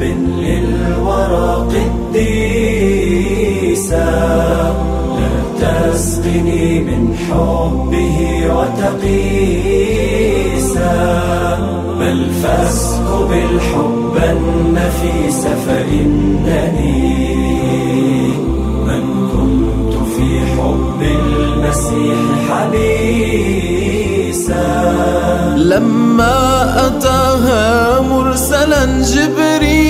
حب للورى قديسا لا تسقني من حبه وتقيسا بل فاسكب الحب النفيس فإنني من كنت في حب المسيح حبيسا لما أتاها مرسلا جبريل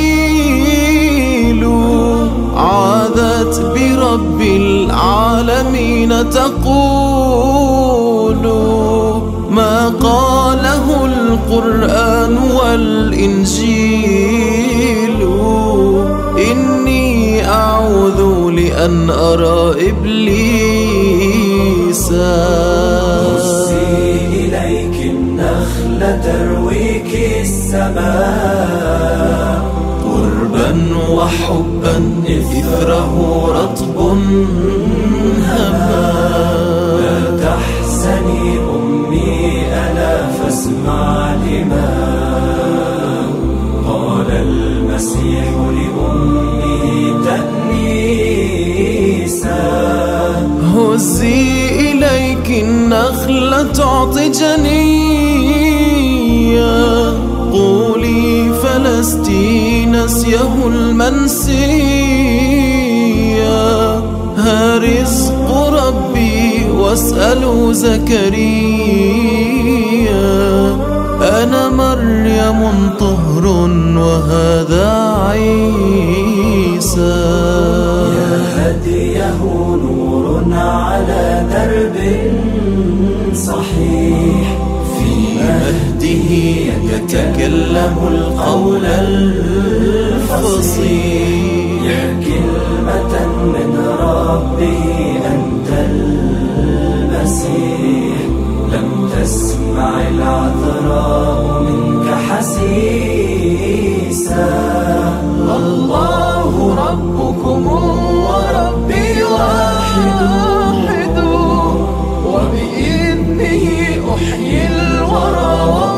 العالمين تقول ما قاله القرآن والإنجيل. إني أعوذ لأن أرى إبليسا ترويك السماء. وحبا إثره رطب هما لا تحزني أمي ألا فاسمع لما. قال المسيح لأمه تأنيسا. هزي إليك النخلة تعطي جنيا فلست نسيه المنسيا ها رزق ربي واسألوا زكريا. أنا مريم طهر وهذا عيسى. يا هديه نور على درب صحيح. في مهده يتكلم القول يا كلمة من ربي أنت المسيح لم تسمع العذراء منك حسيسا الله ربكم وربي واحد واحد وبإذنه أحيي الورى